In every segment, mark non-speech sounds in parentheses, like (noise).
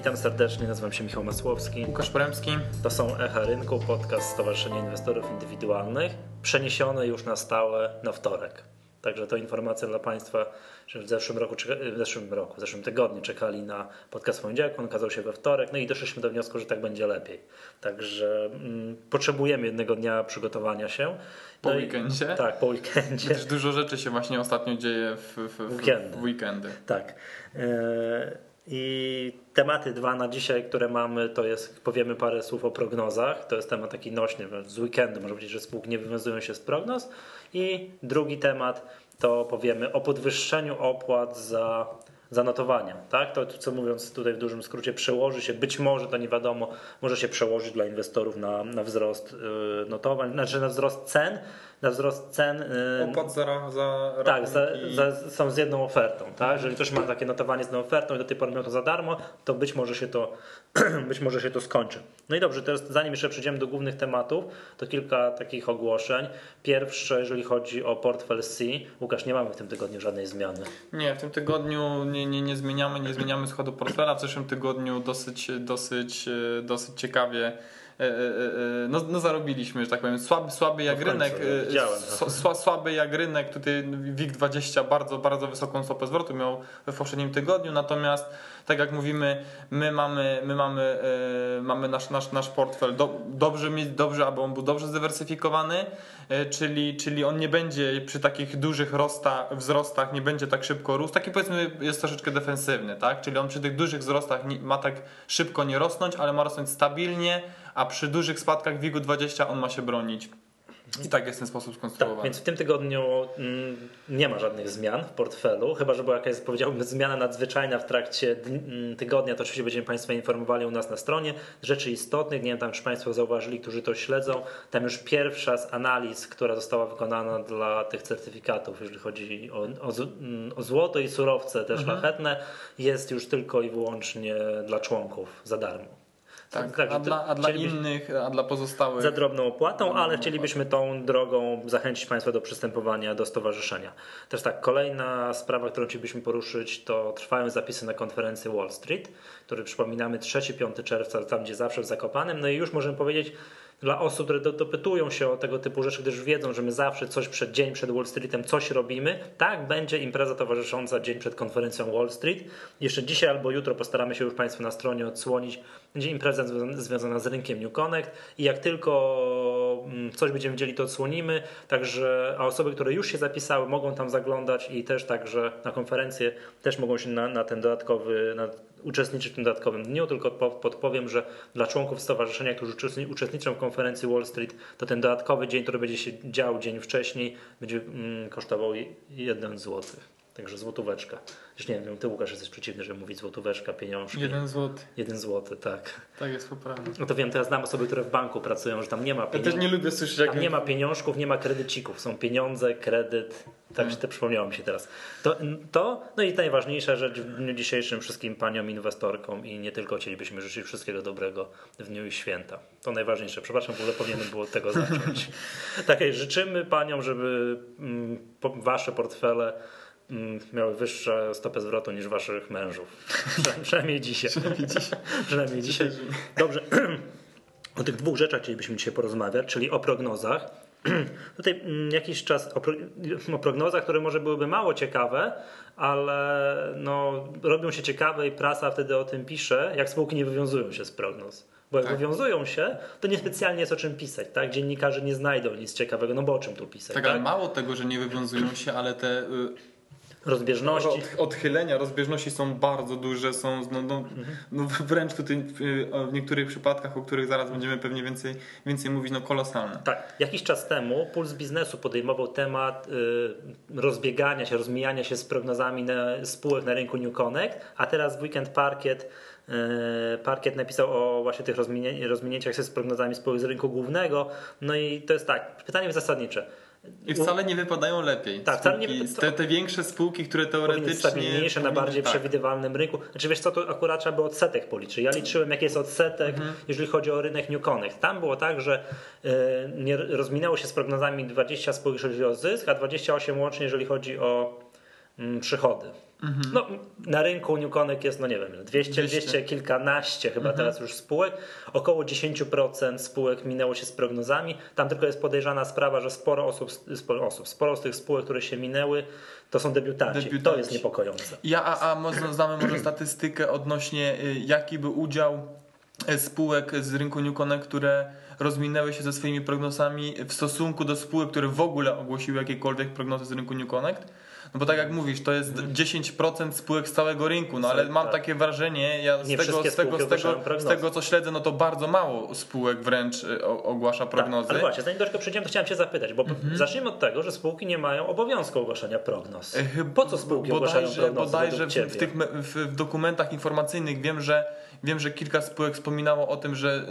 Witam serdecznie, nazywam się Michał Masłowski. Łukasz Poremski. To są Echa Rynku, podcast Stowarzyszenia Inwestorów Indywidualnych, przeniesiony już na stałe na wtorek. Także to informacja dla Państwa, że w zeszłym roku, w zeszłym roku, w zeszłym tygodniu czekali na podcast w poniedziałek, on okazał się we wtorek, no i doszliśmy do wniosku, że tak będzie lepiej. Także mm, potrzebujemy jednego dnia przygotowania się. Po no weekendzie? I, tak, po weekendzie. Gdyż dużo rzeczy się właśnie ostatnio dzieje w, w, w, weekendy. w weekendy. Tak. E, I tematy dwa na dzisiaj, które mamy, to jest, powiemy parę słów o prognozach. To jest temat taki nośny, z weekendu można powiedzieć, że spółki nie wywiązują się z prognoz. I drugi temat to powiemy o podwyższeniu opłat za zanotowania. Tak? To, co mówiąc tutaj w dużym skrócie, przełoży się, być może to nie wiadomo, może się przełożyć dla inwestorów na, na wzrost yy, notowań, znaczy na wzrost cen, na wzrost cen. Yy, Opłat za, za Tak, za, za, są z jedną ofertą. Tak? Jeżeli ktoś ma takie notowanie z jedną ofertą i do tej pory miał to za darmo, to być może się to, (clears throat) być może się to skończy. No i dobrze, teraz zanim jeszcze przejdziemy do głównych tematów, to kilka takich ogłoszeń. Pierwsze, jeżeli chodzi o portfel C. Łukasz, nie mamy w tym tygodniu żadnej zmiany. Nie, w tym tygodniu nie, nie, nie zmieniamy, nie zmieniamy schodu portfela. W zeszłym tygodniu dosyć, dosyć, dosyć ciekawie E, e, e, no, no zarobiliśmy, że tak powiem, słaby, słaby jak rynek, sła, słaby jak rynek, tutaj WIG20 bardzo, bardzo wysoką stopę zwrotu miał w poprzednim tygodniu, natomiast tak jak mówimy, my mamy, my mamy, mamy nasz, nasz, nasz portfel do, dobrze mieć, dobrze, aby on był dobrze zdywersyfikowany, czyli, czyli on nie będzie przy takich dużych rosta, wzrostach, nie będzie tak szybko rósł, taki powiedzmy jest troszeczkę defensywny, tak? czyli on przy tych dużych wzrostach ma tak szybko nie rosnąć, ale ma rosnąć stabilnie, a przy dużych spadkach WIG-u 20 on ma się bronić. I tak jest ten sposób skonstruowany. Tak, więc w tym tygodniu mm, nie ma żadnych zmian w portfelu, chyba że była jakaś, powiedziałbym, zmiana nadzwyczajna w trakcie mm, tygodnia, to oczywiście będziemy Państwa informowali u nas na stronie. Rzeczy istotnych, nie wiem tam, czy Państwo zauważyli, którzy to śledzą, tam już pierwsza z analiz, która została wykonana dla tych certyfikatów, jeżeli chodzi o, o, mm, o złoto i surowce te mhm. szlachetne, jest już tylko i wyłącznie dla członków za darmo. Tak, tak a, dla, a dla innych, a dla pozostałych. Za drobną opłatą, ale chcielibyśmy tą drogą zachęcić Państwa do przystępowania do stowarzyszenia. Też tak, kolejna sprawa, którą chcielibyśmy poruszyć, to trwają zapisy na konferencję Wall Street, który przypominamy 3-5 czerwca, tam gdzie zawsze w Zakopanem. No i już możemy powiedzieć, dla osób, które dopytują się o tego typu rzeczy, gdyż wiedzą, że my zawsze coś przed dzień przed Wall Streetem coś robimy, tak będzie impreza towarzysząca dzień przed konferencją Wall Street. Jeszcze dzisiaj albo jutro postaramy się już Państwu na stronie odsłonić. Będzie impreza związana z rynkiem New Connect i jak tylko mm, coś będziemy wiedzieli, to odsłonimy. Także a osoby, które już się zapisały, mogą tam zaglądać i też także na konferencję też mogą się na, na ten dodatkowy, na uczestniczyć w tym dodatkowym dniu, tylko podpowiem, że dla członków stowarzyszenia, którzy uczestniczą w konferencji Wall Street, to ten dodatkowy dzień, który będzie się dział dzień wcześniej, będzie mm, kosztował 1 zł. Także złotóweczka. Już nie wiem, ty Łukasz jesteś przeciwny, żeby mówić złotóweczka, pieniążki. Jeden złoty. Jeden złoty, tak. Tak jest poprawnie. No to wiem, teraz znam osoby, które w banku pracują, że tam nie ma pieniążków. Ja też nie lubię słyszeć. Jak... Tam nie ma pieniążków, nie ma kredycików. Są pieniądze, kredyt. Tak, hmm. to przypomniało mi się teraz. To, to, no i najważniejsza rzecz w dniu dzisiejszym wszystkim paniom inwestorkom i nie tylko chcielibyśmy życzyć wszystkiego dobrego w dniu i święta. To najważniejsze. Przepraszam, w ogóle powinienem było od tego zacząć. (laughs) tak, życzymy paniom, żeby mm, wasze portfele miały wyższe stopę zwrotu niż waszych mężów. (laughs) Przynajmniej dzisiaj. Przynajmniej dzisiaj. (laughs) Przynajmniej dzisiaj. Dobrze. (clears throat) O tych dwóch rzeczach chcielibyśmy dzisiaj porozmawiać, czyli o prognozach. (clears throat) Tutaj mm, jakiś czas o, o prognozach, które może byłyby mało ciekawe, ale no, robią się ciekawe i prasa wtedy o tym pisze, jak spółki nie wywiązują się z prognoz. Bo jak tak. wywiązują się, to niespecjalnie jest o czym pisać, tak? Dziennikarze nie znajdą nic ciekawego, no bo o czym tu pisać? Tak, tak? ale mało tego, że nie wywiązują się, ale te y, rozbieżności. Od, odchylenia, rozbieżności są bardzo duże, są no, no, mhm. no wręcz tutaj w niektórych przypadkach, o których zaraz będziemy pewnie więcej, więcej mówić, no kolosalne. Tak, jakiś czas temu Puls Biznesu podejmował temat y, rozbiegania się, rozmijania się z prognozami na, spółek na rynku New Connect, a teraz w Weekend Parkiet y, Parkiet napisał o właśnie tych rozminięciach się z prognozami spółek z rynku głównego. No i to jest tak, pytanie zasadnicze i wcale nie wypadają lepiej. Tak, nie te, te większe spółki, które teoretycznie. stabilniejsze na bardziej tak. przewidywalnym rynku. Znaczy wiesz co, to akurat trzeba by odsetek policzyć. Ja liczyłem, jaki jest odsetek, mhm. jeżeli chodzi o rynek New Connect. Tam było tak, że y, nie rozminęło się z prognozami 20 spółek, jeżeli chodzi o zysk, a 28 łącznie, jeżeli chodzi o y, przychody. Mhm. No, na rynku Newconek jest, no nie wiem, 200, 200, 200 kilkanaście chyba mhm. teraz już spółek. Około 10% spółek minęło się z prognozami. Tam tylko jest podejrzana sprawa, że sporo osób, sporo osób, sporo z tych spółek, które się minęły, to są debiutanci. debiutanci. To jest niepokojące. Ja, a, a znamy może statystykę odnośnie y, jaki był udział y, spółek z rynku Newconek, które rozminęły się ze swoimi prognozami w stosunku do spółek, które w ogóle ogłosiły jakiekolwiek prognozy z rynku New Connect? No bo tak jak mówisz, to jest 10% spółek z całego rynku, no ale mam tak. takie wrażenie, ja z tego, z, tego, z, tego, z tego co śledzę, no to bardzo mało spółek wręcz y, ogłasza tak, prognozy. Tak, ale właśnie, zanim tego przejdziemy, to chciałem Cię zapytać, bo mhm. zacznijmy od tego, że spółki nie mają obowiązku ogłaszania prognoz. Po co spółki bodajże, ogłaszają prognozy Bodajże w, w, tych w, dokumentach informacyjnych wiem, że Wiem, że kilka spółek wspominało o tym, że,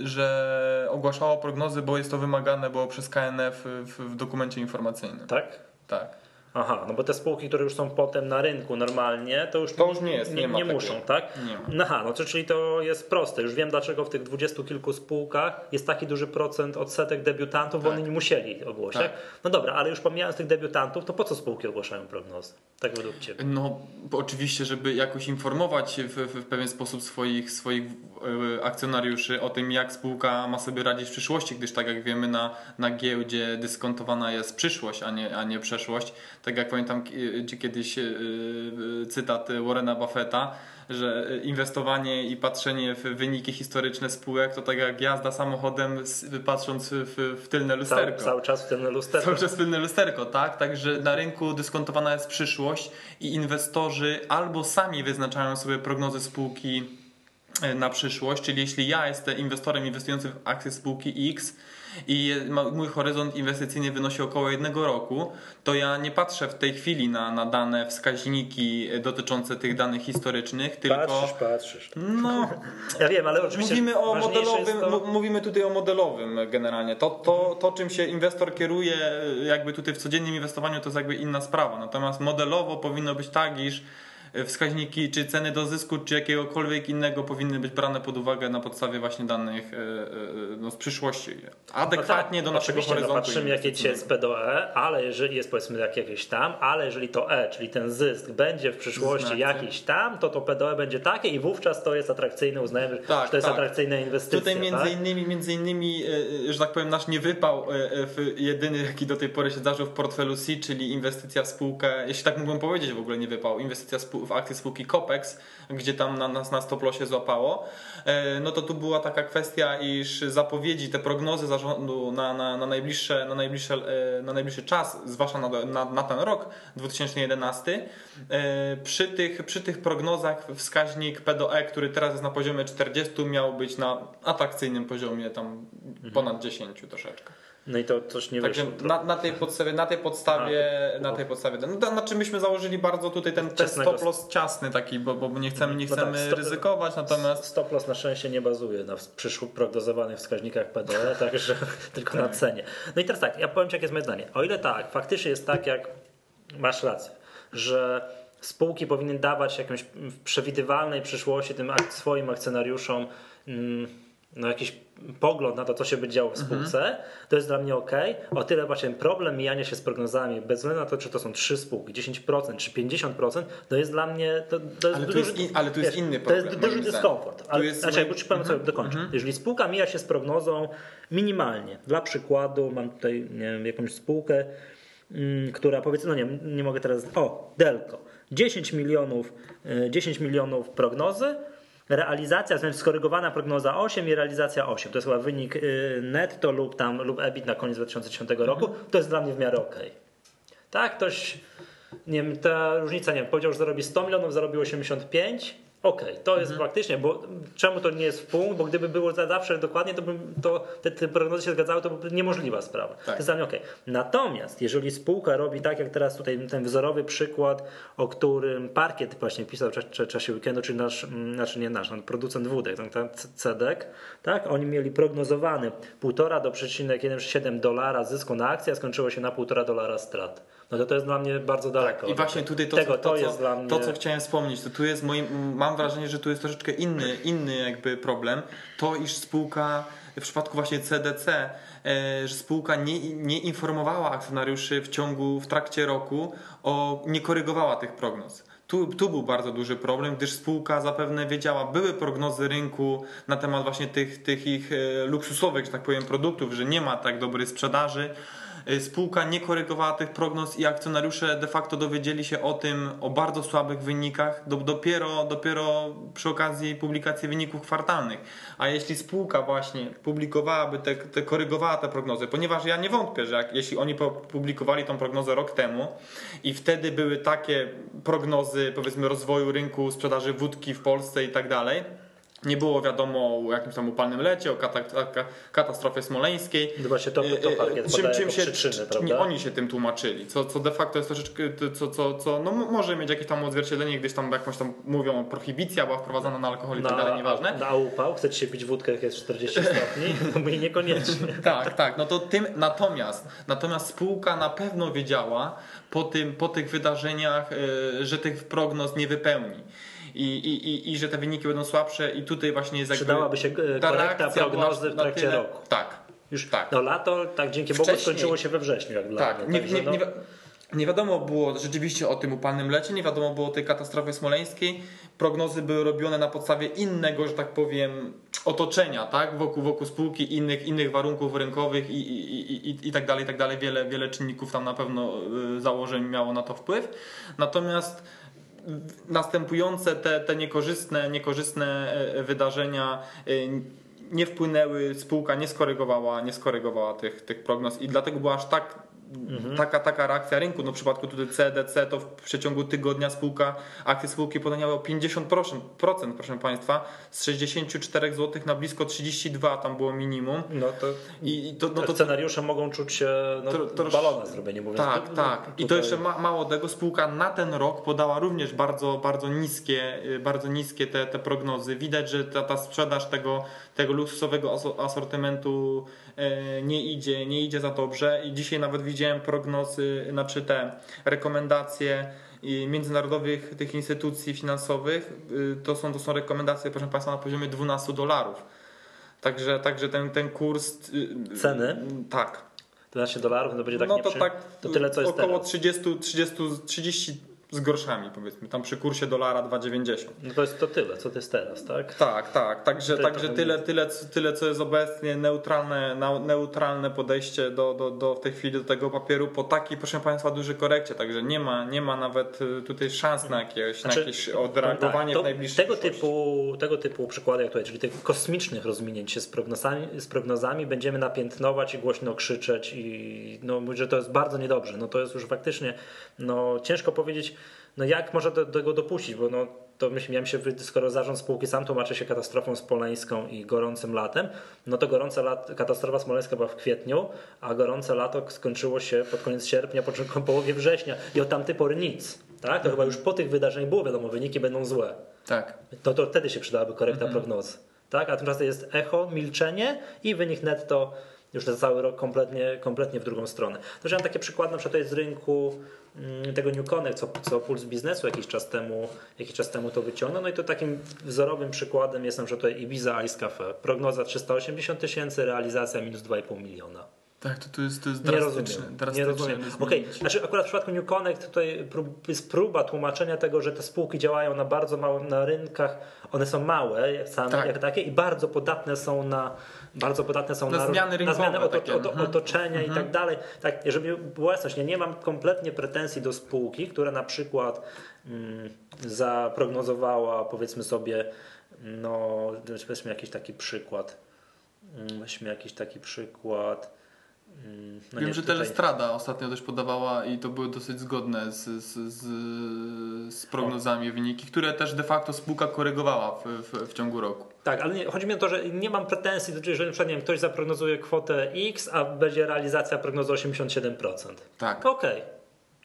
y, że ogłaszało prognozy, bo jest to wymagane było przez KNF w, w dokumencie informacyjnym. Tak? Tak. Aha, no bo te spółki, które już są potem na rynku normalnie, to już, to już nie, jest, nie, nie, nie muszą, tak? Nie ma. No aha, no to, czyli to jest proste. Już wiem dlaczego w tych dwudziestu kilku spółkach jest taki duży procent odsetek debiutantów, tak. bo oni nie musieli ogłosić. Tak. No dobra, ale już pomijając tych debiutantów, to po co spółki ogłaszają prognozy? Tak według Ciebie? No oczywiście, żeby jakoś informować w, w pewien sposób swoich, swoich akcjonariuszy o tym, jak spółka ma sobie radzić w przyszłości, gdyż tak jak wiemy na, na giełdzie dyskontowana jest przyszłość, a nie, a nie przeszłość tak jak pamiętam kiedyś e, e, cytat Warrena Buffetta, że inwestowanie i patrzenie w wyniki historyczne spółek to tak jak jazda samochodem patrząc w, w tylne lusterko. Cały, cały, czas w tylne lusterko. Cały czas w tylne lusterko, tak? Także na rynku dyskontowana jest przyszłość i inwestorzy albo sami wyznaczają sobie prognozy spółki e, na przyszłość, czyli jeśli ja jestem inwestorem inwestującym w akcje spółki X, i mój horyzont inwestycyjny wynosi około jednego roku, to ja nie patrzę w tej chwili na, na dane wskaźniki dotyczące tych danych historycznych, tylko... Patrzysz, patrzysz. No, (laughs) ja wiem, ale oczywiście mówimy o modelowym, to... mówimy tutaj o modelowym generalnie. To, to, to, czym się inwestor kieruje jakby tutaj w codziennym inwestowaniu, to jest jakby inna sprawa. Natomiast modelowo powinno być tak, iż wskaźniki, czy ceny do zysku, czy jakiegokolwiek innego powinny być brane pod uwagę na podstawie właśnie danych e, e, no, z przyszłości. Adekwatnie no tak, do naszego no horyzontu. No patrzymy jakie dzisiaj jest P do E, ale jeżeli jest powiedzmy jakieś tam, ale jeżeli to E, czyli ten zysk będzie w przyszłości Znacie. jakiś tam, to to P do E będzie takie i wówczas to jest atrakcyjne, uznajemy, tak, że to jest tak. atrakcyjna inwestycja. Tutaj między tak? innymi, między innymi, e, że tak powiem, nasz niewypał jedyny, jaki do tej pory się zdarzył w portfelu C, czyli inwestycja w spółkę, jeśli tak mógłbym powiedzieć w ogóle nie wypał, inwestycja w akcje spółki Copex, gdzie tam na nas na stoplosie złapało, e, no to tu była taka kwestia, iż zapowiedzi, te prognozy zarządu na, na, na, najbliższe, na, najbliższe, e, na najbliższy czas, zwłaszcza na, na, na ten rok 2011, e, przy tych, przy tych prognozach wskaźnik P do E, który teraz jest na poziomie 40, miał być na atrakcyjnym poziomie tam ponad 10 troszeczkę. No i to coś nie Także na, na, tej podstawie, na tej podstawie, A, na tej podstawie. No, to, znaczy myśmy założyli bardzo tutaj ten, ten stop loss ciasny taki, bo, bo nie chcemy, nie chcemy no tak, stop, ryzykować, natomiast... Stop loss na szczęście nie bazuje na przyszłych prognozowanych wskaźnikach PDE, (laughs) także (laughs) tylko tak. na cenie. No i teraz tak, ja powiem Ci, jakie jest moje zdanie. O ile tak, faktycznie jest tak, jak masz rację, że spółki powinny dawać jakąś w przewidywalnej przyszłości tym swoim akcjonariuszom mm, no jakiś pogląd na to, co się będzie działo w spółce, mhm. to jest dla mnie ok. O tyle właśnie problem mijania się z prognozami, bez względu na to, czy to są trzy spółki, 10% czy 50%, to jest dla mnie. To, to jest ale, duży, tu jest in, ale tu jest wiesz, inny problem. To jest duży dyskomfort. Ale, jest znaczy, jakby powiem sobie mhm. dokończę. Mhm. Jeżeli spółka mija się z prognozą minimalnie, dla przykładu, mam tutaj nie wiem, jakąś spółkę, mm, która powiedzmy, no nie, nie mogę teraz. O, Delco. 10 milionów, 10 y, milionów prognozy, realizacja, znaczy skorygowana prognoza 8 i realizacja 8. To jest chyba wynik y, netto lub tam lub EBIT na koniec 2010 roku. Mhm. To jest dla mnie w miarę ok. Tak, ktoś, nie wiem, ta różnica, nie wiem, powiedział, że zarobi 100 milionów, zarobił 85 Okej, okay, to jest mhm. faktycznie, bo czemu to nie jest punkt, bo gdyby było za zawsze dokładnie, to, bym, to te, te prognozy się zgadzały, to byłaby niemożliwa sprawa. Tak. To jest dla mnie okej. Okay. Natomiast jeżeli spółka robi tak, jak teraz tutaj ten wzorowy przykład, o którym Parkiet właśnie pisał w czasie weekendu, czyli nasz, znaczy nie nasz, no, producent wódek, ten, ten CEDEK, tak, oni mieli prognozowany 1,5 do przecinek 1,7 dolara zysku na akcję, a skończyło się na 1,5 dolara strat no to to jest dla mnie bardzo daleko. I właśnie tutaj to, Tego, co, to, to, jest co, dla mnie... to, co chciałem wspomnieć, to tu jest moim, mam wrażenie, że tu jest troszeczkę inny, inny jakby problem. To, iż spółka w przypadku właśnie CDC, e, że spółka nie, nie informowała akcjonariuszy w ciągu, w trakcie roku, o, nie korygowała tych prognoz. Tu, tu był bardzo duży problem, gdyż spółka zapewne wiedziała, były prognozy rynku na temat właśnie tych, tych ich e, luksusowych, że tak powiem, produktów, że nie ma tak dobrej sprzedaży. E, spółka nie korygowała tych prognoz i akcjonariusze de facto dowiedzieli się o tym, o bardzo słabych wynikach dopiero, dopiero przy okazji publikacji wyników kwartalnych. A jeśli spółka właśnie publikowałaby te, te korygowała te prognozy, ponieważ ja nie wątpię, że jak, jeśli oni publikowali tą prognozę rok temu i wtedy były takie prognozy powiedzmy rozwoju rynku sprzedaży wódki w Polsce i tak dalej, nie było wiadomo o jakimś tam upalnym lecie, o katastrofie smoleńskiej. No właśnie to, to parkiet czym, czym się, przyczyny, prawda? oni się tym tłumaczyli, co, co de facto jest troszeczkę, co, co, co no może mieć jakieś tam odzwierciedlenie, gdyś tam jakąś tam mówią, prohibicja była wprowadzona na alkohol i tak dalej, nieważne. Na upał, chcecie się pić wódkę, jak jest 40 stopni? (laughs) No my niekoniecznie. (laughs) tak, tak, no to tym, natomiast, natomiast spółka na pewno wiedziała po, tym, po tych wydarzeniach, y, że tych prognoz nie wypełni i, i, i, że te wyniki będą słabsze i tutaj właśnie jest Przydałaby się e, korekta prognozy w trakcie tyle, roku. Tak. Już tak. No lato, tak dzięki Bogu skończyło się we wrześniu. Jak tak, dla mnie. Nie, nie, no... nie, nie wiadomo było rzeczywiście o tym upalnym lecie, nie wiadomo było o tej katastrofie smoleńskiej. Prognozy były robione na podstawie innego, że tak powiem, otoczenia, tak? Wokół, wokół spółki, innych, innych warunków rynkowych i, i, i, i tak dalej, i tak dalej. Wiele, wiele czynników tam na pewno e, założeń miało na to wpływ. Natomiast następujące te, te niekorzystne, niekorzystne e, wydarzenia e, nie wpłynęły, spółka nie skorygowała, nie skorygowała tych, tych prognoz i dlatego była aż tak Mhm. Taka, taka reakcja rynku. No w przypadku tutaj CDC to w przeciągu tygodnia spółka, akcje spółki podaniały o 50%, procent, proszę Państwa, z 64 zł na blisko 32 tam było minimum. No to, I, to, no to scenariusze mogą czuć się no, to, to, balona zrobienie, mówiąc. Tak, no, tak. I to jeszcze ma, mało tego, spółka na ten rok podała również bardzo, bardzo niskie, y, bardzo niskie te, te prognozy. Widać, że ta, ta sprzedaż tego, tego luksusowego asortymentu E, nie idzie, nie idzie za dobrze i dzisiaj nawet widziałem prognozy, znaczy te rekomendacje międzynarodowych tych instytucji finansowych, y, to są, to są rekomendacje, proszę Państwa, na poziomie 12 dolarów. Także, także ten, ten kurs. Y, Ceny? Tak. 12 dolarów to będzie tak No to tak. To tyle co jest około teraz. 30, 30, 30 z groszami powiedzmy, tam przy kursie dolara 2,90. No to jest to tyle, co to jest teraz, tak? Tak, tak, także, także tyle, tyle, tyle, co jest obecnie neutralne, neutralne podejście do, do, do w tej chwili do tego papieru po takiej, proszę Państwa, dużej korekcie, także nie ma, nie ma nawet y, tutaj szans na jakieś, znaczy, na jakieś odreagowanie tak, w najbliższym tego typu, tego typu przykłady jak tutaj, czyli tych kosmicznych rozwinięć się z prognozami, z prognozami będziemy napiętnować i głośno krzyczeć i no, mówić, że to jest bardzo niedobrze. No to jest już faktycznie, no ciężko powiedzieć, no jak można do, do tego dopuścić, bo no, to myślę, miałem się, skoro zarząd spółki sam tłumaczy się katastrofą smoleńską i gorącym latem, no to gorąca lat, katastrofa smoleńska była w kwietniu, a gorące lato skończyło się pod koniec sierpnia, początku połowie września i od tamtej pory nic. Tak? To chyba już po tych wydarzeniach było wiadomo, wyniki będą złe. Tak. To, to wtedy się przydałaby korekta mhm. prognozy. Tak? A tymczasem jest echo, milczenie i wynik netto już na cały rok kompletnie, kompletnie w drugą stronę. To, że mam takie przykłady na przykład z rynku mm, tego New Connect, co, co Puls Biznesu jakiś czas temu, jakiś czas temu to wyciągnął. No i to takim wzorowym przykładem jest na przykład tutaj Ibiza Ice Cafe. Prognoza 380 tysięcy, realizacja minus 2,5 miliona. Tak, to, to jest, to jest nie rozumiem, nie rozumiem. Okej, okay. znaczy akurat w przypadku New Connect tutaj jest próba tłumaczenia tego, że te spółki działają na bardzo małym, na rynkach, one są małe same tak. jak takie i bardzo podatne są na bardzo podatne są na, na zmiany, rynkowe, na zmiany oto, oto, mhm. otoczenia mhm. i tak dalej. Tak, żeby była jasność, nie, nie mam kompletnie pretensji do spółki, która na przykład mm, zaprognozowała powiedzmy sobie, no weźmy jakiś taki przykład, mm, weźmy jakiś taki przykład, no Wiem, nie, że tutaj... Telestrada ostatnio też podawała i to były dosyć zgodne z, z, z, z prognozami wyniki, które też de facto spółka korygowała w, w, w, ciągu roku. Tak, ale nie, chodzi mi o to, że nie mam pretensji, do że na wiem, ktoś zaprognozuje kwotę X, a będzie realizacja prognozy 87%. Tak. Okej. Okay.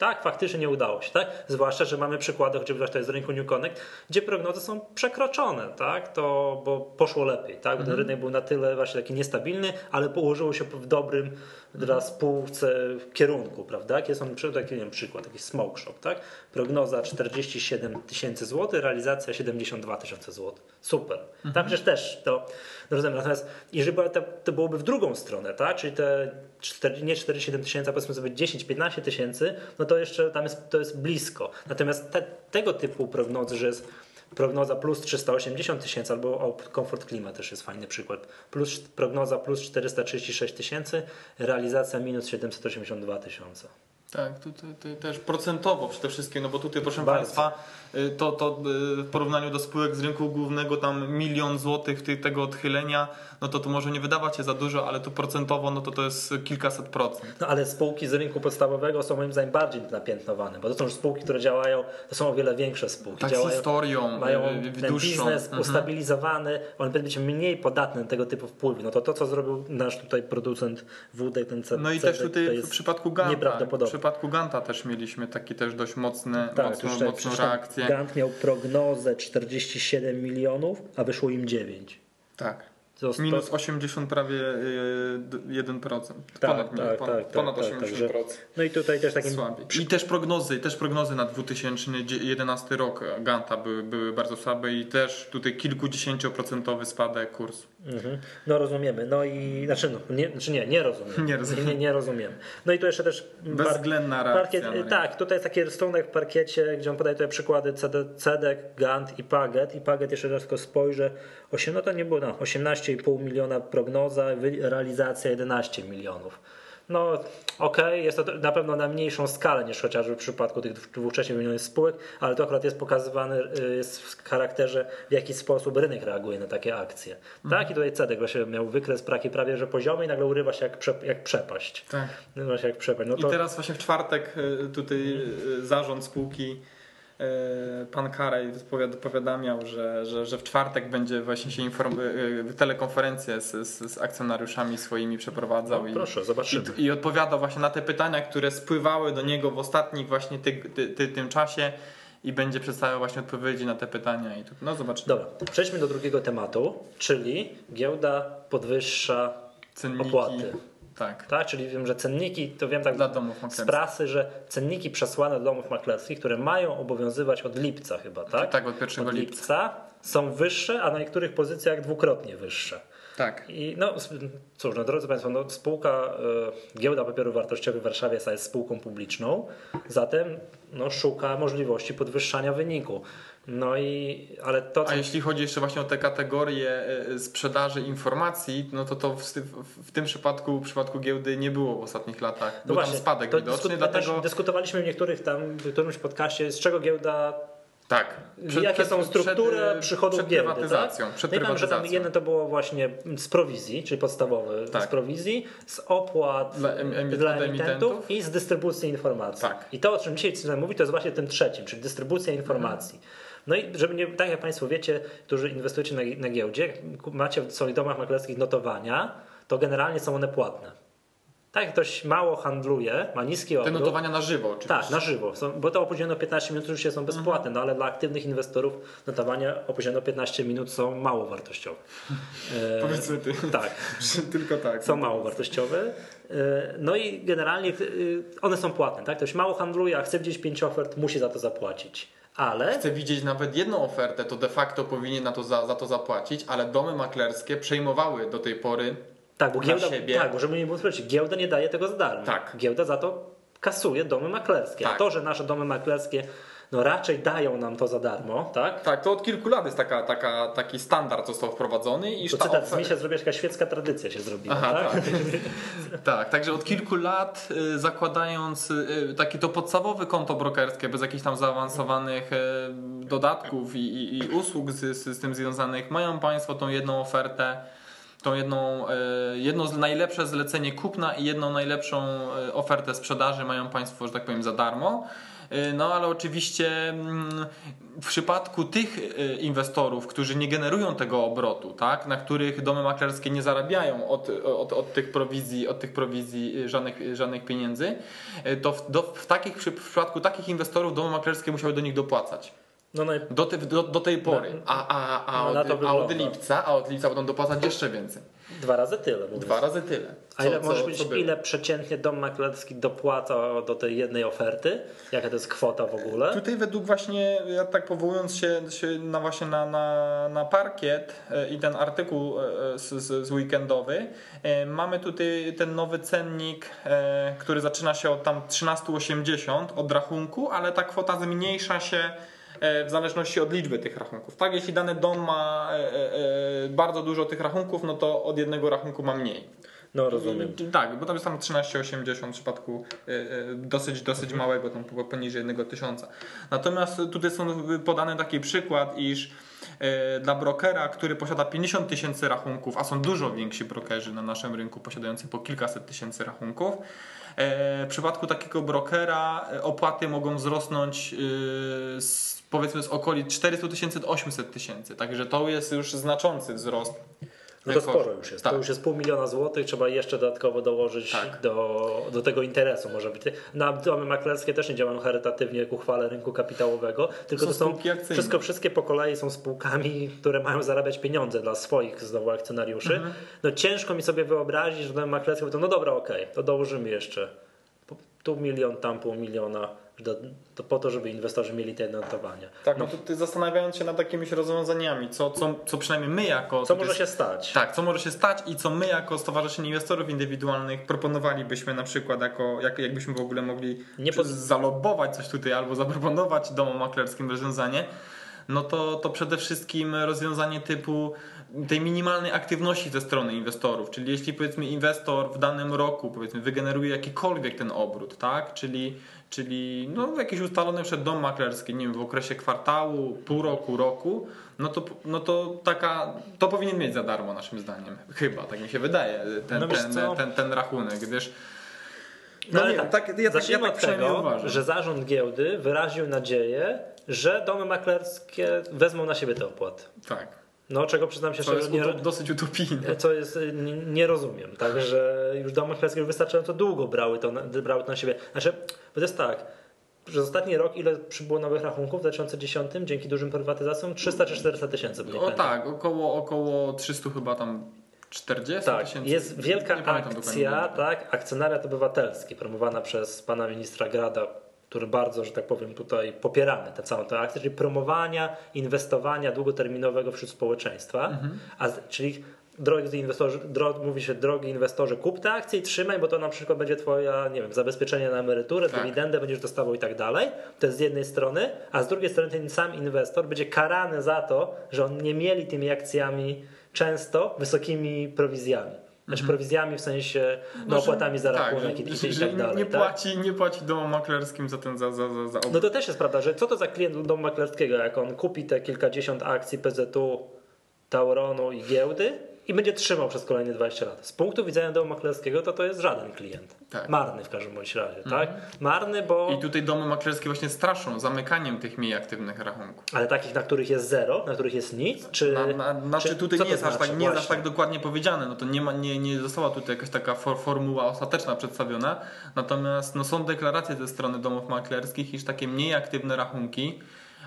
Tak, faktycznie nie udało się, tak? Zwłaszcza, że mamy przykłady, chociażby to jest z rynku New Connect, gdzie prognozy są przekroczone, tak? To, bo poszło lepiej, tak? Ten mhm. rynek był na tyle właśnie taki niestabilny, ale położyło się w dobrym, dla spółce kierunku, prawda? Jakie są taki, nie wiem, przykład, taki smoke shop, tak? Prognoza 47 tysięcy złotych, realizacja 72 tysiące złotych. Super. Mhm. Przecież też to no rozumiem. Natomiast jeżeli to, to byłoby w drugą stronę, tak? Czyli te 4, nie 47 tysięcy, a powiedzmy sobie 10-15 tysięcy, no to jeszcze tam jest, to jest blisko. Natomiast te, tego typu prognozy, że jest prognoza plus 380 tysięcy, albo o Comfort Klima też jest fajny przykład. Plus, prognoza plus 436 tysięcy, realizacja minus 782 tysiące. Tak, tutaj, tutaj też procentowo przede wszystkim, no bo tutaj proszę Bardzo. Państwa, y, to, to y, w porównaniu do spółek z rynku głównego tam milion złotych tego odchylenia, no to tu może nie wydawać się za dużo, ale tu procentowo no to to jest kilkaset procent. No ale spółki z rynku podstawowego są moim zdaniem bardziej napiętnowane, bo to są już spółki, które działają, to są o wiele większe spółki. Tak, działają, z historią, mają y, ten biznes mhm. ustabilizowany, on będzie mniej podatny na tego typu wpływy. No to to, co zrobił nasz tutaj producent wódek, ten C No i też tutaj w przypadku Ganta, w przypadku Ganta też mieliśmy taki też dość mocny, tak, mocną, mocną reakcję. Gant miał prognozę 47 milionów, a wyszło im 9. Tak. Minus 80 prawie 1%. Tak, ponad, tak, ponad, tak, ponad tak, 80%. Także, no i tutaj też takim... Słabiej. I też prognozy, też prognozy na 2011 rok Ganta były, były bardzo słabe i też tutaj kilkudziesięcioprocentowy spadek kursu. Mhm. No rozumiemy. No i znaczy, no, nie, znaczy nie, nie rozumiem. (laughs) Nie, rozumiem. nie, nie rozumiemy. No i tu jeszcze też bezwzględna reakcja. Parkiet, tak, tutaj jest taki rysunek w parkiecie, gdzie on podaje tutaj przykłady Cedek, Gant i Paget. I Paget jeszcze raz tylko spojrzę. 8, no to nie było, no, 18,5 miliona prognoza, realizacja 11 milionów. No okej, okay, jest to na pewno na mniejszą skalę niż chociażby w przypadku tych dwóch trzecich milionów spółek, ale to akurat jest pokazywane y, jest w charakterze, w jaki sposób rynek reaguje na takie akcje. Mhm. Tak, i tutaj Cedek właśnie miał wykres praki prawie że poziomy i nagle urywa się jak, prze, jak przepaść. Tak. Urywa się jak przepaść. No to... I teraz właśnie w czwartek y, tutaj y, zarząd spółki pan Karaj powiadamiał, że, że, że w czwartek będzie właśnie się inform- e, telekonferencję z, z, z akcjonariuszami swoimi przeprowadzał. No, i, proszę, zobaczymy. I, I odpowiadał właśnie na te pytania, które spływały do niego w ostatnich właśnie ty, ty, ty, tym czasie i będzie przedstawiał właśnie odpowiedzi na te pytania. I tu, no zobaczymy. Dobra, przejdźmy do drugiego tematu, czyli giełda podwyższa Cenniki. opłaty. Tak. tak. Czyli wiem, że cenniki, to wiem tak z prasy, że cenniki przesłane do domów maklerskich, które mają obowiązywać od lipca chyba, tak? Tak, od 1 od lipca. lipca są wyższe, a na niektórych pozycjach dwukrotnie wyższe. Tak. I no cóż, no drodzy Państwo, no, spółka y, Giełda Papierów Wartościowych w Warszawie jest spółką publiczną, zatem no, szuka możliwości podwyższania wyniku. No i, ale to, co... A jeśli chodzi jeszcze właśnie o te kategorie e, sprzedaży informacji, no to to w, w tym przypadku, w przypadku giełdy nie było w ostatnich latach. No Był właśnie, tam spadek widoczny, dlatego... Dyskutowaliśmy w niektórych tam, w którymś podcaście, z czego giełda tak. Przed, Jakie są struktury przed, przychodów przed giełdy, prywatyzacją, tak? przed no prywatyzacją. że tam jedno to było właśnie z prowizji, czyli podstawowy tak. z prowizji, z opłat dla, em, dla emitentów, i z dystrybucji informacji. Tak. I to, o czym dzisiaj chcemy mówić, to jest właśnie tym trzecim, czyli dystrybucja informacji. Mhm. No i żeby nie, tak jak Państwo wiecie, którzy inwestujecie na, na giełdzie, macie w swoich domach maklerskich notowania, to generalnie są one płatne. Tak, jak ktoś mało handluje, ma niski obrót. Te notowania na żywo oczywiście. Tak, na żywo. Są, bo to opóźnione 15 minut oczywiście są bezpłatne, mhm. no ale dla aktywnych inwestorów notowania opóźnione 15 minut są mało wartościowe. (laughs) E, Powiedzmy ty. Tak. (laughs) Tylko tak. Są mało wartościowe. E, no i generalnie e, one są płatne. Tak? Ktoś mało handluje, a chce widzieć 5 ofert, musi za to zapłacić ale... Chce widzieć nawet jedną ofertę, to de facto powinien na to za, za to zapłacić, ale domy maklerskie przejmowały do tej pory tak, bo giełda, siebie. Tak, bo żeby nie było słyszeć, giełda nie daje tego za darmo. Tak. Giełda za to kasuje domy maklerskie. Tak. A to, że nasze domy maklerskie no raczej dają nam to za darmo, tak? Tak, to od kilku lat jest taka, taka, taki standard został wprowadzony. I to cytat ofer... z się zrobiła jaka świecka tradycja się zrobiła. Aha, tak? Tak. (laughs) tak, także od kilku lat y, zakładając y, takie to podstawowe konto brokerskie bez jakichś tam zaawansowanych y, dodatków i, i, i usług z, z, tym związanych, mają Państwo tą jedną ofertę tą jedną, jedno najlepsze zlecenie kupna i jedną najlepszą ofertę sprzedaży mają Państwo, że tak powiem, za darmo. Y, no ale oczywiście mm, w przypadku tych y, inwestorów, którzy nie generują tego obrotu, tak, na których domy maklerskie nie zarabiają od, od, od tych prowizji, od tych prowizji żadnych, żadnych pieniędzy, to w, do, w, takich, w przypadku takich inwestorów domy maklerskie musiały do nich dopłacać. No naj... do, te, do, do, tej pory. A, a, a, no, od, a od lipca, a od lipca będą dopłacać jeszcze więcej. Dwa razy tyle. Dwa razy tyle. Co, a ile możesz powiedzieć, ile przeciętnie dom maklerski dopłaca do tej jednej oferty? Jaka to jest kwota w ogóle? Tutaj według właśnie, ja tak powołując się, się na właśnie na, na, na parkiet e, i ten artykuł e, z, z, z weekendowy, e, mamy tutaj ten nowy cennik, który zaczyna się od tam 13,80 od rachunku, ale ta kwota zmniejsza się w zależności od liczby tych rachunków. Tak, jeśli dany dom ma bardzo dużo tych rachunków, no to od jednego rachunku ma mniej. No rozumiem. Tak, bo tam jest tam 13,80 w przypadku dosyć, dosyć mhm. małego, tam poniżej 1 tysiąca. Natomiast tutaj są podany taki przykład, iż dla brokera, który posiada 50 tysięcy rachunków, a są dużo więksi brokerzy na naszym rynku posiadający po kilkaset tysięcy rachunków, w przypadku takiego brokera opłaty mogą wzrosnąć z, powiedzmy z okolic 400 tysięcy do 800 tysięcy. Także to jest już znaczący wzrost no to sporo już jest. Tak. To już jest pół miliona złotych, trzeba jeszcze dodatkowo dołożyć tak. do, do tego interesu może być. Na domy maklerskie też nie działają charytatywnie ku chwale rynku kapitałowego, tylko są to są wszystko, wszystkie po kolei są spółkami, które mają zarabiać pieniądze dla swoich znowu akcjonariuszy. Mhm. No ciężko mi sobie wyobrazić, że domy maklerskie to no dobra, okej, okay, to dołożymy jeszcze tu milion, tam pół miliona do, to po to, żeby inwestorzy mieli te notowania. Tak, no, no to zastanawiając się nad takimiś rozwiązaniami, co, co, co przynajmniej my jako... Co może się stać. Tak, co może się stać i co my jako Stowarzyszenie Inwestorów Indywidualnych proponowalibyśmy na przykład, jako, jak, jakbyśmy w ogóle mogli Nie pod... zalobować coś tutaj albo zaproponować domom maklerskim rozwiązanie, no to, to przede wszystkim rozwiązanie typu tej minimalnej aktywności ze strony inwestorów, czyli jeśli powiedzmy inwestor w danym roku powiedzmy wygeneruje jakikolwiek ten obrót, tak, czyli, czyli no jakiś ustalony przed dom maklerski, nie wiem, w okresie kwartału, pół roku, roku, no to, no to taka, to powinien mieć za darmo naszym zdaniem, chyba, tak mi się wydaje, ten, no ten, ten, ten, ten rachunek, wiesz, no, no ale nie, tak, tak, ja, tak, ja tak od tego, uważam. że zarząd giełdy wyraził nadzieję, że domy maklerskie wezmą na siebie te opłaty. Tak. No, czego przyznam się, że nie, dosyć utopijne. Co jest, nie, nie rozumiem. Także już domy już wystarczająco długo brały to, brały to na siebie. Znaczy, bo to jest tak, przez ostatni rok ile przybyło nowych rachunków w 2010 dzięki dużym prywatyzacjom? 300 czy 400 tysięcy. O tak, około, około 300 chyba tam 40 tak, tysięcy. Jest wielka akcja, tak, akcjonariat obywatelski promowana przez pana ministra Grada który bardzo, że tak powiem, tutaj popieramy tę całą tę akcję, czyli promowania, inwestowania długoterminowego wśród społeczeństwa, mhm. a, czyli drogi inwestorzy, mówi się drogi inwestorze, kup te akcje i trzymaj, bo to na przykład będzie twoja, nie wiem, zabezpieczenie na emeryturę, tak. dywidendę będziesz dostawał i tak dalej. To jest z jednej strony, a z drugiej strony ten sam inwestor będzie karany za to, że on nie mieli tymi akcjami często wysokimi prowizjami. Znaczy prowizjami w sensie no, no opłatami za tak, rachunek tak, i, i, tak dalej. Nie, tak? płaci, nie płaci domu maklerskim za ten za, za, za, za No to też jest prawda, że co to za klient domu maklerskiego, jak on kupi te kilkadziesiąt akcji PZU, Tauronu i giełdy, i będzie trzymał przez kolejne 20 lat. Z punktu widzenia domu maklerskiego to to jest żaden klient. Tak. Marny w każdym bądź razie, mhm. tak? Marny, bo... I tutaj domy maklerskie właśnie straszą zamykaniem tych mniej aktywnych rachunków. Ale takich, na których jest zero, na których jest nic, czy... Na, na, znaczy czy, tutaj nie jest, znaczy? aż tak, nie jest aż tak dokładnie powiedziane, no to nie, ma, nie, nie została tutaj jakaś taka for, formuła ostateczna przedstawiona, natomiast no, są deklaracje ze strony domów maklerskich, iż takie mniej aktywne rachunki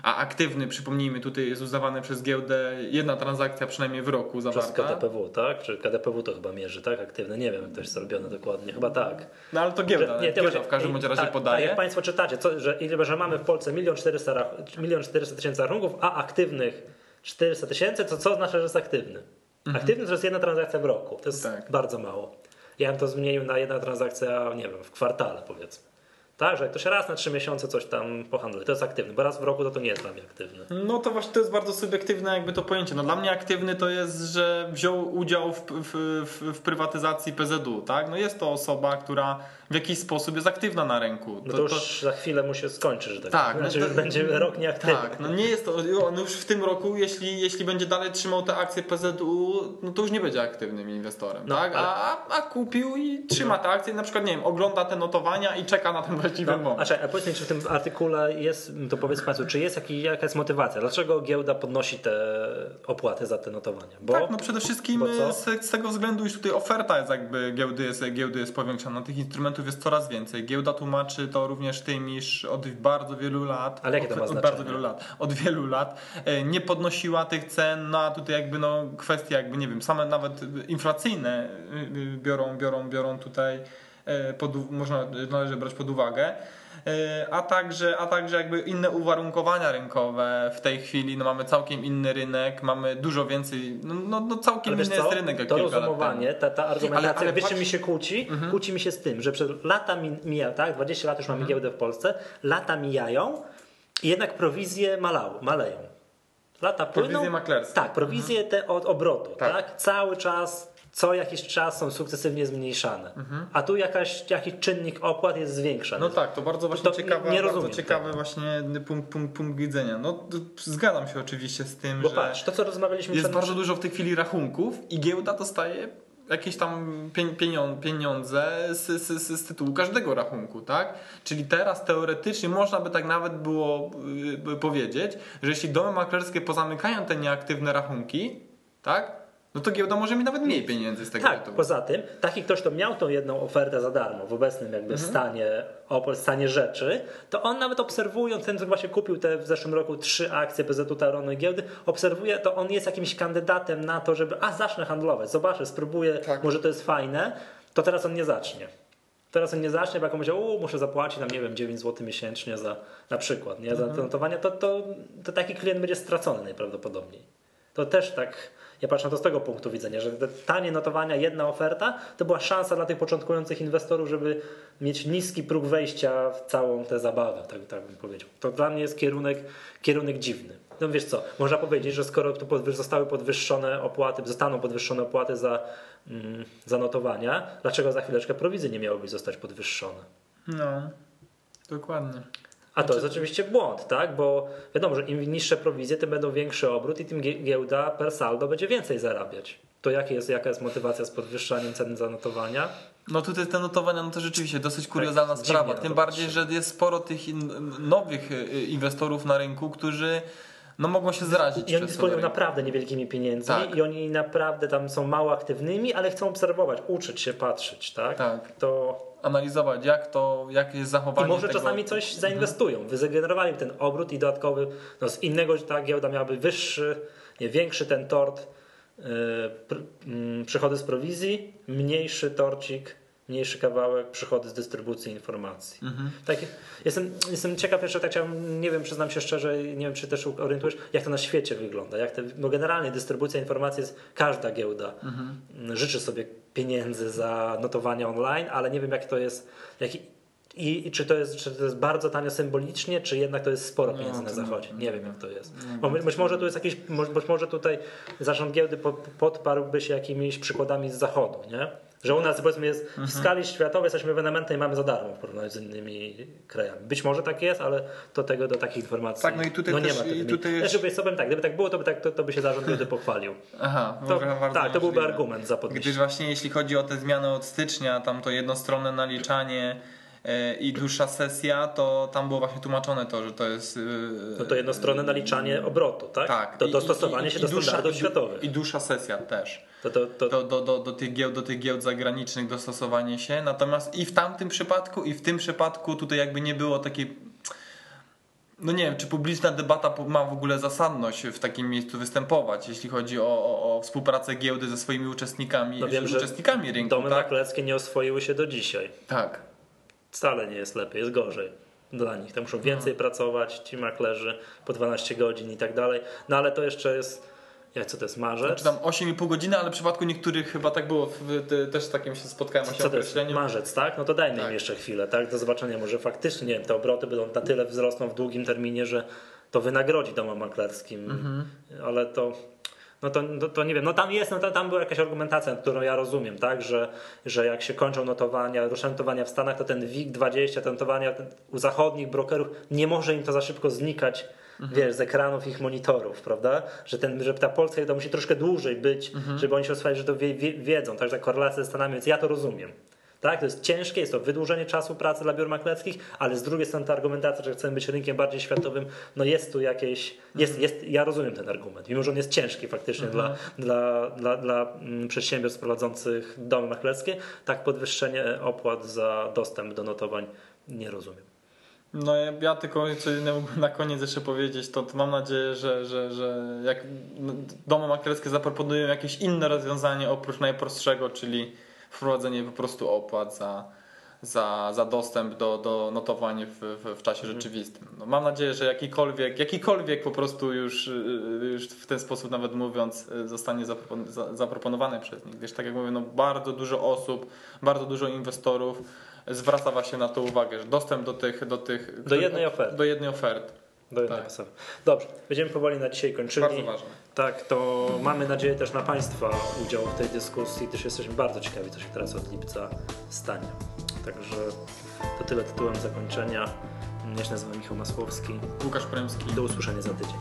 a aktywny, przypomnijmy, tutaj jest uznawane przez giełdę jedna transakcja przynajmniej w roku zawarta. Przez KDPW, tak? Czy KDPW to chyba mierzy, tak? Aktywny, nie wiem jak to jest robione dokładnie, chyba tak. No ale to giełda, nie, giełda w każdym razie tak, podaje. Tak, jak Państwo czytacie, co, że, że mamy w Polsce 1 400 milion 400 tysięcy rachunków, a aktywnych 400 tysięcy, to co oznacza, że jest aktywny? Mhm. Aktywny to jest jedna transakcja w roku, to jest tak. bardzo mało. Ja bym to zmienił na jedna transakcja, nie wiem, w kwartale powiedzmy. Tak, że jak to się raz na trzy miesiące coś tam pohandluje, to jest aktywny, bo raz w roku to, to nie jest dla mnie aktywny. No to właśnie to jest bardzo subiektywne jakby to pojęcie. No dla mnie aktywny to jest, że wziął udział w, w, w, w prywatyzacji PZU, tak? No jest to osoba, która w jakiś sposób jest aktywna na rynku. No to, to już to... za chwilę mu się skończy, że tak, tak znaczy no to... już będzie rok nieaktywny. Tak, no nie jest to, on już w tym roku, jeśli, jeśli będzie dalej trzymał te akcje PZU, no to już nie będzie aktywnym inwestorem, no, tak? Ale... A, a kupił i trzyma te akcje, na przykład, nie wiem, ogląda te notowania i czeka na ten właściwy no, moment. A, czekaj, a powiedz mi, czy w tym artykule jest, to powiedz Państwu, czy jest jaki, jaka jest motywacja? Dlaczego giełda podnosi te opłaty za te notowania? Bo, tak, no przede wszystkim bo co? z, z tego względu, iż tutaj oferta jest jakby giełdy jest, giełdy jest powiększana, tych instrumentów jest coraz więcej. Giełda tłumaczy to również tym, iż od bardzo wielu lat, Ale jakie to od, ma od znaczenie? bardzo wielu lat, od wielu lat e, nie podnosiła tych cen, no a tutaj jakby no kwestie jakby nie wiem, same nawet inflacyjne y, y, biorą, biorą, biorą tutaj e, pod, u- można, należy brać pod uwagę. E, A także, a także jakby inne uwarunkowania rynkowe w tej chwili, no mamy całkiem inny rynek, mamy dużo więcej, no, no, no całkiem inny co? jest rynek jak to rozumowanie, ta, ta argumentacja, Ale- ale wiesz patrz- mi się kłóci? Mhm. Kłóci mi się z tym, że przez lata mi- mija, tak? 20 lat już mamy giełdę w Polsce, lata mijają i jednak prowizje malały, maleją. Lata płyną. Prowizje maklerskie. Tak, prowizje te od obrotu, tak. Tak. Cały czas, co jakiś czas są sukcesywnie zmniejszane. A tu jakaś, jakiś czynnik opłat jest zwiększany. No tak, to bardzo właśnie To ciekawe, nie bardzo rozumiem ciekawy właśnie punkt, punkt, punkt widzenia. No zgadzam się oczywiście z tym, Bo że patrz, to co rozmawialiśmy jest przed... bardzo dużo w tej chwili rachunków i giełda dostaje jakieś tam pien- pienią- pieniądze z, z, z, z tytułu każdego rachunku, tak? Czyli teraz teoretycznie można by tak nawet było y, powiedzieć, że jeśli domy maklerskie pozamykają te nieaktywne rachunki, tak? No to giełda może mieć nawet mniej pieniędzy z tego Tak, tytułu. poza tym taki ktoś, kto miał tą jedną ofertę za darmo w obecnym jakby Mhm. stanie, stanie rzeczy, to on nawet obserwując, ten co właśnie kupił te w zeszłym roku trzy akcje PZU Taronu i giełdy, obserwuje, to on jest jakimś kandydatem na to, żeby a zacznę handlować, zobaczę, spróbuję, Tak. może to jest fajne, to teraz on nie zacznie. Teraz on nie zacznie, bo jak on będzie, u, muszę zapłacić tam, nie wiem, 9 zł miesięcznie za, na przykład, nie, Mhm. za te notowania, to, to, to taki klient będzie stracony najprawdopodobniej. To też tak, ja patrzę na to z tego punktu widzenia, że te tanie notowania, jedna oferta, to była szansa dla tych początkujących inwestorów, żeby mieć niski próg wejścia w całą tę zabawę, tak, tak bym powiedział. To dla mnie jest kierunek, kierunek dziwny. No wiesz co, można powiedzieć, że skoro tu zostały podwyższone opłaty, zostaną podwyższone opłaty za, mm, za notowania, dlaczego za chwileczkę prowizje nie miałyby zostać podwyższone? No, dokładnie. A to jest oczywiście błąd, tak? Bo wiadomo, że im niższe prowizje, tym będą większy obrót i tym gie- giełda per saldo będzie więcej zarabiać. To jak jest, jaka jest motywacja z podwyższaniem ceny za notowania? No tutaj te notowania, no to rzeczywiście dosyć kuriozalna dziwnie sprawa. na Tym bardziej, że jest sporo tych nowych y, inwestorów na rynku, którzy no mogą się zrazić. I oni dysponują naprawdę niewielkimi pieniędzmi Tak. i oni naprawdę tam są mało aktywnymi, ale chcą obserwować, uczyć się, patrzeć, tak? Tak. To Analizować, jak to, jak jest zachowanie I może tego... czasami coś zainwestują. Wygenerowali ten obrót i dodatkowy, no z innego ta giełda miałaby wyższy, nie, większy ten tort, yy, pr, mm, przychody z prowizji, mniejszy torcik, mniejszy kawałek, przychody z dystrybucji informacji. Tak, jestem, jestem ciekaw jeszcze, tak chciałem, nie wiem, przyznam się szczerze, nie wiem czy też orientujesz, jak to na świecie wygląda. Jak te, bo generalnie dystrybucja informacji jest, każda giełda mm, życzy sobie pieniędzy za notowania online, ale nie wiem jak to jest, jak, i, I czy to, jest, czy to jest bardzo tanio symbolicznie, czy jednak to jest sporo pieniędzy na to zachodzie? Nie wiem, jak to jest. Bo my- być może tu jest jakiś, być może tutaj zarząd giełdy po- podparłby się jakimiś przykładami z zachodu, nie? Że u nas powiedzmy jest w skali światowej jesteśmy ewenementem i mamy za darmo w porównaniu z innymi krajami. Być może tak jest, ale do tego do takich informacji Tak, no i tutaj no nie też- ma. i Wtedy. tutaj jest- Znaczy, powiem tak, gdyby tak było, to by, tak, to, to by się zarząd giełdy pochwalił. Aha, To, tak, to byłby możliwe. argument za podniesienie. Gdyż właśnie jeśli chodzi o te zmiany od stycznia, tam to jednostronne naliczanie e, i dłuższa sesja, to tam było właśnie tłumaczone to, że to jest... e, No to jednostronne naliczanie obrotu, tak? Tak. To i- dostosowanie i- się i do dłuższa- standardów i światowych. I dłuższa sesja też. To, to, to, Do, do, do, do, tych giełd, do tych giełd zagranicznych dostosowanie się. Natomiast i w tamtym przypadku, i w tym przypadku tutaj jakby nie było takiej. No nie wiem, czy publiczna debata ma w ogóle zasadność w takim miejscu występować, jeśli chodzi o, o, o współpracę giełdy ze swoimi uczestnikami, No wiem, uczestnikami rynku. domy tak? maklerskie nie oswoiły się do dzisiaj. tak. Wcale nie jest lepiej, jest gorzej dla nich. Tam muszą więcej No. pracować, ci maklerzy po 12 godzin i tak dalej. No ale to jeszcze jest, jak co to jest, marzec? Czy tam 8,5 godziny, ale w przypadku niektórych chyba tak było. W, te, też z takim się spotkałem Co to jest? Marzec, tak? No to dajmy Tak. im jeszcze chwilę, tak? Do zobaczenia. Może faktycznie, nie wiem, te obroty będą na tyle wzrosną w długim terminie, że to wynagrodzi domom maklerskim. Mhm. Ale to... No to, to, to nie wiem, no tam jest, no to, tam była jakaś argumentacja, którą ja rozumiem, tak, że, że jak się kończą notowania, ruszają notowania w Stanach, to ten WIG20, te notowania u zachodnich brokerów, nie może im to za szybko znikać, wiesz, z ekranów ich monitorów, prawda, że, ten, że ta polska giełda musi troszkę dłużej być, żeby oni się oswajali, że to wie, wie, wiedzą, także korelacja ze Stanami, więc ja to rozumiem. Tak, to jest ciężkie, jest to wydłużenie czasu pracy dla biur maklerskich, ale z drugiej strony ta argumentacja, że chcemy być rynkiem bardziej światowym, no jest tu jakieś, jest, jest, ja rozumiem ten argument, mimo że on jest ciężki faktycznie dla, dla, dla, dla mm, przedsiębiorstw prowadzących domy maklerskie, tak podwyższenie opłat za dostęp do notowań nie rozumiem. No ja, ja tylko co innego na koniec jeszcze powiedzieć, to, to mam nadzieję, że, że, że jak no, domy maklerskie zaproponują jakieś inne rozwiązanie oprócz najprostszego, czyli wprowadzenie po prostu opłat za, za, za dostęp do, do notowań w, w, w czasie Mhm. rzeczywistym. No, mam nadzieję, że jakikolwiek, jakikolwiek po prostu już, y, już w ten sposób nawet mówiąc y, zostanie zapropon- za- zaproponowany przez nich. Wiesz, tak jak mówię, no bardzo dużo osób, bardzo dużo inwestorów zwraca właśnie na to uwagę, że dostęp do tych... Do, tych, Do jednej oferty. Do jednej oferty. Do jednej Tak. Dobrze, będziemy powoli na dzisiaj kończyli. Bardzo ważne. Tak, to mamy nadzieję też na Państwa udział w tej dyskusji, też jesteśmy bardzo ciekawi, co się teraz od lipca stanie. Także to tyle tytułem zakończenia. Ja się nazywam Michał Masłowski. Łukasz Prymski. Do usłyszenia za tydzień.